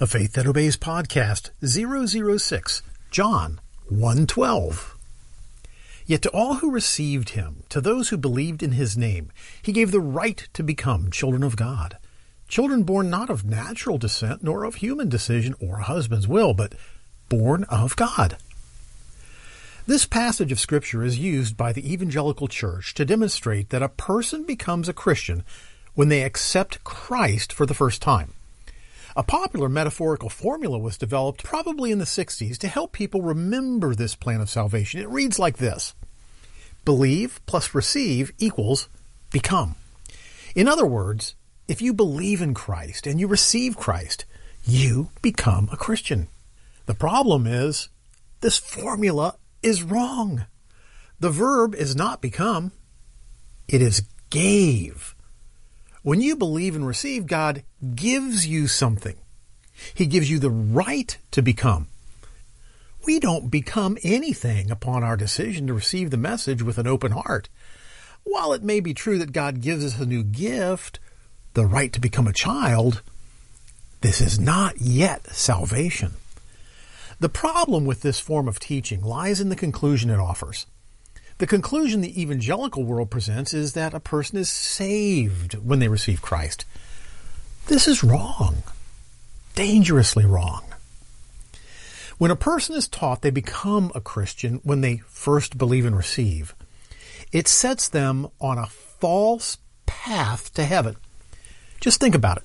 A Faith That Obeys podcast 006, John 112. Yet to all who received him, to those who believed in his name, he gave the right to become children of God. Children born not of natural descent, nor of human decision or a husband's will, but born of God. This passage of Scripture is used by the evangelical church to demonstrate that a person becomes a Christian when they accept Christ for the first time. A popular metaphorical formula was developed probably in the 60s to help people remember this plan of salvation. It reads like this Believe plus receive equals become. In other words, if you believe in Christ and you receive Christ, you become a Christian. The problem is, this formula is wrong. The verb is not become, it is gave. When you believe and receive, God gives you something. He gives you the right to become. We don't become anything upon our decision to receive the message with an open heart. While it may be true that God gives us a new gift, the right to become a child, this is not yet salvation. The problem with this form of teaching lies in the conclusion it offers. The conclusion the evangelical world presents is that a person is saved when they receive Christ. This is wrong. Dangerously wrong. When a person is taught they become a Christian when they first believe and receive, it sets them on a false path to heaven. Just think about it.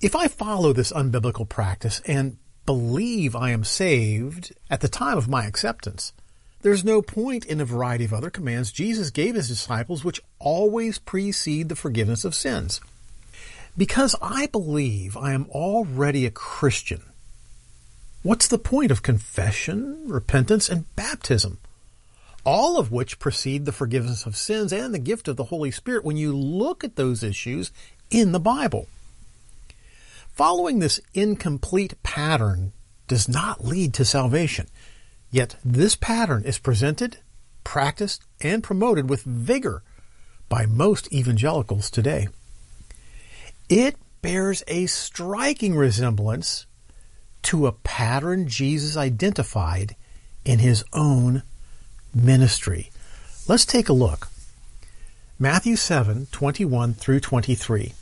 If I follow this unbiblical practice and believe I am saved at the time of my acceptance, there's no point in a variety of other commands Jesus gave his disciples which always precede the forgiveness of sins. Because I believe I am already a Christian, what's the point of confession, repentance, and baptism? All of which precede the forgiveness of sins and the gift of the Holy Spirit when you look at those issues in the Bible. Following this incomplete pattern does not lead to salvation. Yet this pattern is presented, practiced, and promoted with vigor by most evangelicals today. It bears a striking resemblance to a pattern Jesus identified in his own ministry. Let's take a look. Matthew 7, 21 through 23.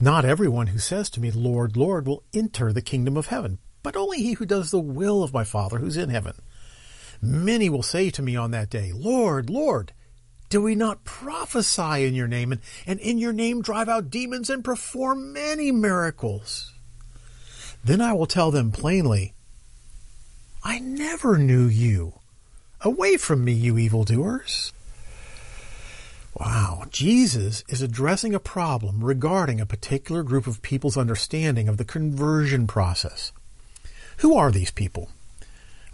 Not everyone who says to me, Lord, Lord, will enter the kingdom of heaven, but only he who does the will of my Father who's in heaven. Many will say to me on that day, Lord, Lord, do we not prophesy in your name and, and in your name drive out demons and perform many miracles? Then I will tell them plainly, I never knew you. Away from me, you evildoers. Wow, Jesus is addressing a problem regarding a particular group of people's understanding of the conversion process. Who are these people?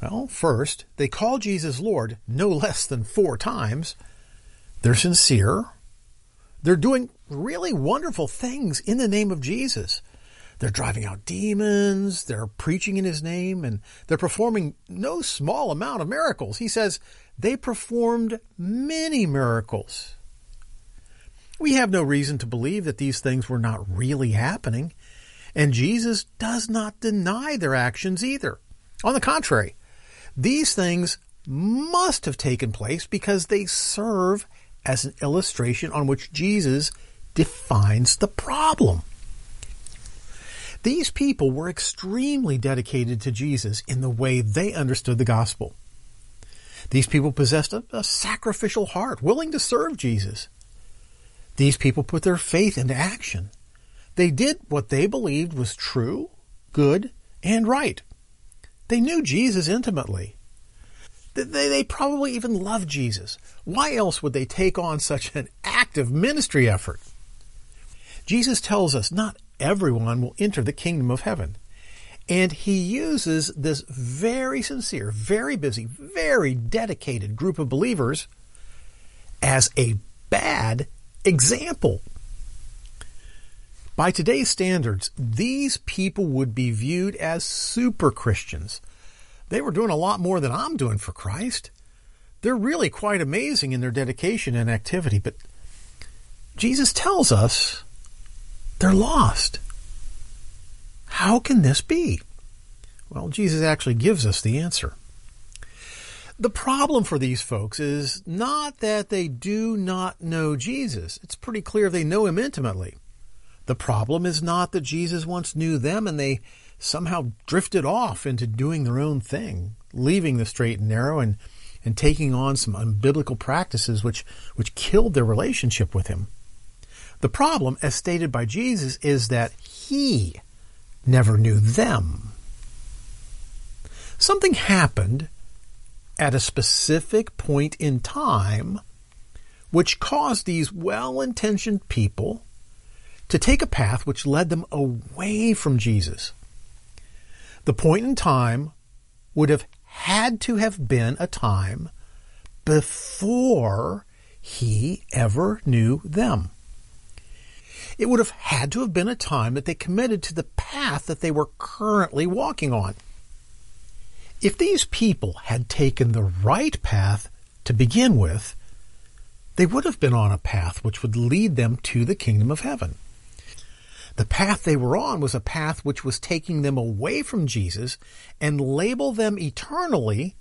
Well, first, they call Jesus Lord no less than four times. They're sincere. They're doing really wonderful things in the name of Jesus. They're driving out demons, they're preaching in his name, and they're performing no small amount of miracles. He says they performed many miracles. We have no reason to believe that these things were not really happening. And Jesus does not deny their actions either. On the contrary, these things must have taken place because they serve as an illustration on which Jesus defines the problem. These people were extremely dedicated to Jesus in the way they understood the gospel. These people possessed a, a, sacrificial heart, willing to serve Jesus. These people put their faith into action. They did what they believed was true, good, and right. They knew Jesus intimately. They, they probably even loved Jesus. Why else would they take on such an active ministry effort? Jesus tells us not everyone will enter the kingdom of heaven. And he uses this very sincere, very busy, very dedicated group of believers as a bad example. By today's standards, these people would be viewed as super Christians. They were doing a lot more than I'm doing for Christ. They're really quite amazing in their dedication and activity, but Jesus tells us they're lost. How can this be? Well, Jesus actually gives us the answer. The problem for these folks is not that they do not know Jesus. It's pretty clear they know him intimately. The problem is not that Jesus once knew them and they somehow drifted off into doing their own thing, leaving the straight and narrow and, and taking on some unbiblical practices which, which killed their relationship with him. The problem, as stated by Jesus, is that he never knew them. Something happened at a specific point in time which caused these well-intentioned people to take a path which led them away from Jesus. The point in time would have had to have been a time before he ever knew them. It would have had to have been a time that they committed to the path that they were currently walking on. If these people had taken the right path to begin with, they would have been on a path which would lead them to the kingdom of heaven. The path they were on was a path which was taking them away from Jesus and label them eternally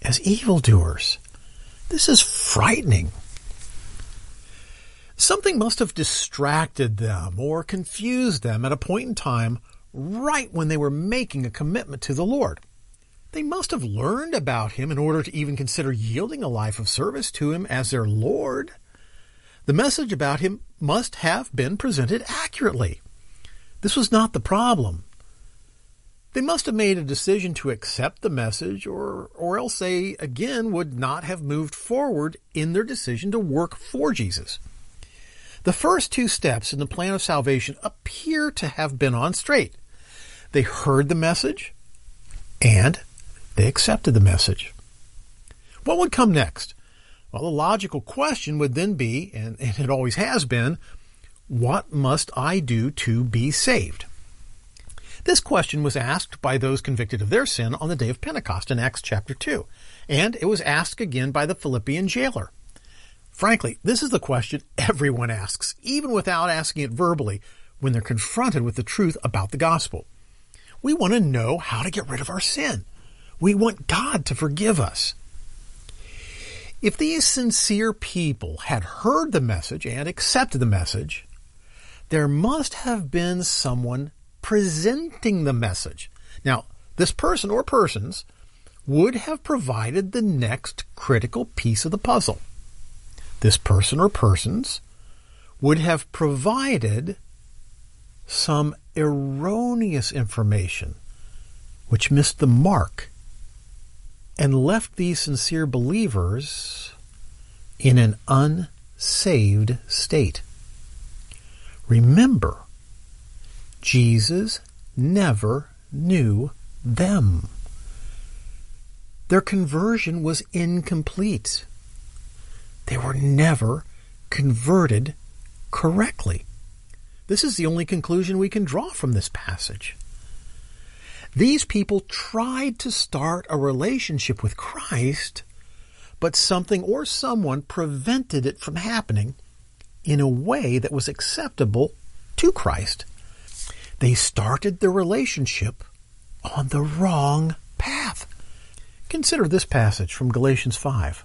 as evildoers. This is frightening. Something must have distracted them or confused them at a point in time right when they were making a commitment to the Lord. They must have learned about him in order to even consider yielding a life of service to him as their Lord. The message about him must have been presented accurately. This was not the problem. They must have made a decision to accept the message, or, or else they, again, would not have moved forward in their decision to work for Jesus. The first two steps in the plan of salvation appear to have been on straight. They heard the message and they accepted the message. What would come next? Well, the logical question would then be, and, it always has been, what must I do to be saved? This question was asked by those convicted of their sin on the day of Pentecost in Acts chapter 2, and it was asked again by the Philippian jailer. Frankly, this is the question everyone asks, even without asking it verbally, when they're confronted with the truth about the gospel. We want to know how to get rid of our sin. We want God to forgive us. If these sincere people had heard the message and accepted the message, there must have been someone presenting the message. Now, this person or persons would have provided the next critical piece of the puzzle. This person or persons would have provided some erroneous information which missed the mark and left these sincere believers in an unsaved state. Remember, Jesus never knew them. Their conversion was incomplete. They were never converted correctly. This is the only conclusion we can draw from this passage. These people tried to start a relationship with Christ, but something or someone prevented it from happening in a way that was acceptable to Christ. They started the relationship on the wrong path. Consider this passage from Galatians 5.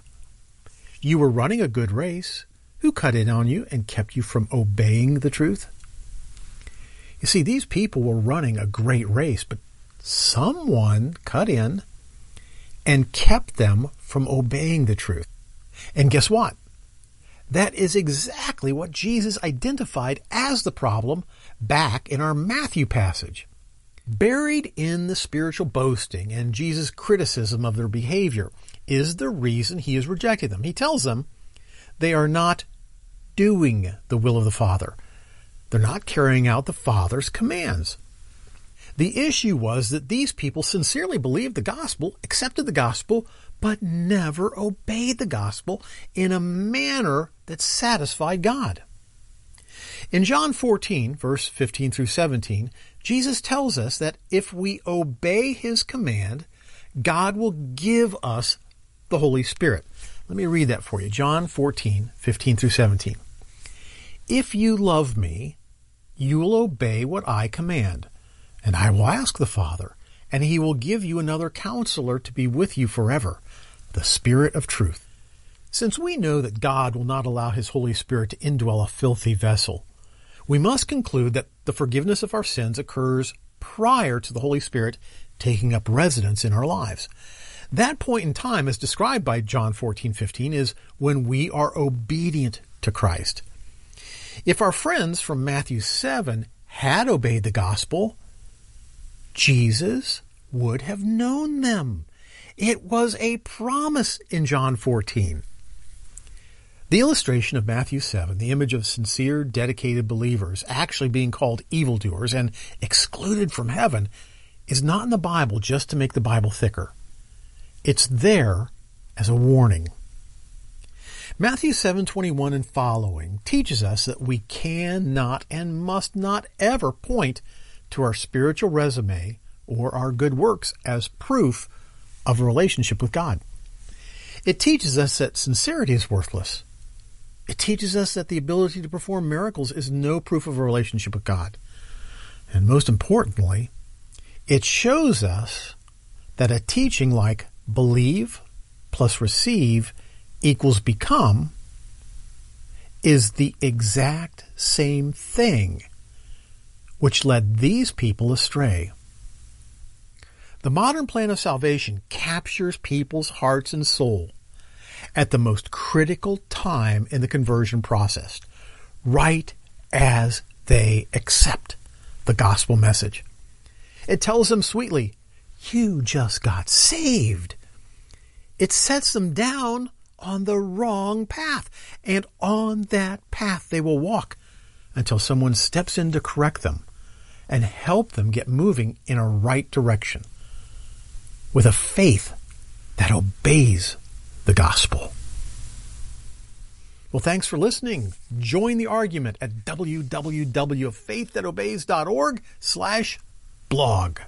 You were running a good race. Who cut in on you and kept you from obeying the truth? You see, these people were running a great race, but someone cut in and kept them from obeying the truth. And guess what? That is exactly what Jesus identified as the problem back in our Matthew passage. Buried in the spiritual boasting and Jesus' criticism of their behavior is the reason he is rejecting them. He tells them they are not doing the will of the Father. They're not carrying out the Father's commands. The issue was that these people sincerely believed the gospel, accepted the gospel, but never obeyed the gospel in a manner that satisfied God. In John 14, verse 15 through 17, Jesus tells us that if we obey his command, God will give us the Holy Spirit. Let me read that for you. John 14, 15 through 17. If you love me, you will obey what I command. And I will ask the Father, and he will give you another counselor to be with you forever, the Spirit of truth. Since we know that God will not allow his Holy Spirit to indwell a filthy vessel, we must conclude that the forgiveness of our sins occurs prior to the Holy Spirit taking up residence in our lives. That point in time, as described by John 14, 15, is when we are obedient to Christ. If our friends from Matthew 7 had obeyed the gospel, Jesus would have known them. It was a promise in John 14. The illustration of Matthew 7, the image of sincere, dedicated believers actually being called evildoers and excluded from heaven, is not in the Bible just to make the Bible thicker. It's there as a warning. Matthew 7:21 and following teaches us that we cannot and must not ever point to our spiritual resume or our good works as proof of a relationship with God. It teaches us that sincerity is worthless it teaches us that the ability to perform miracles is no proof of a relationship with God. And most importantly, it shows us that a teaching like believe plus receive equals become is the exact same thing which led these people astray. The modern plan of salvation captures people's hearts and soul at the most critical time in the conversion process, right as they accept the gospel message. It tells them sweetly, you just got saved. It sets them down on the wrong path, and on that path they will walk until someone steps in to correct them and help them get moving in a right direction with a faith that obeys the gospel. Well, thanks for listening. Join the argument at www.faiththatobeys.org slash blog.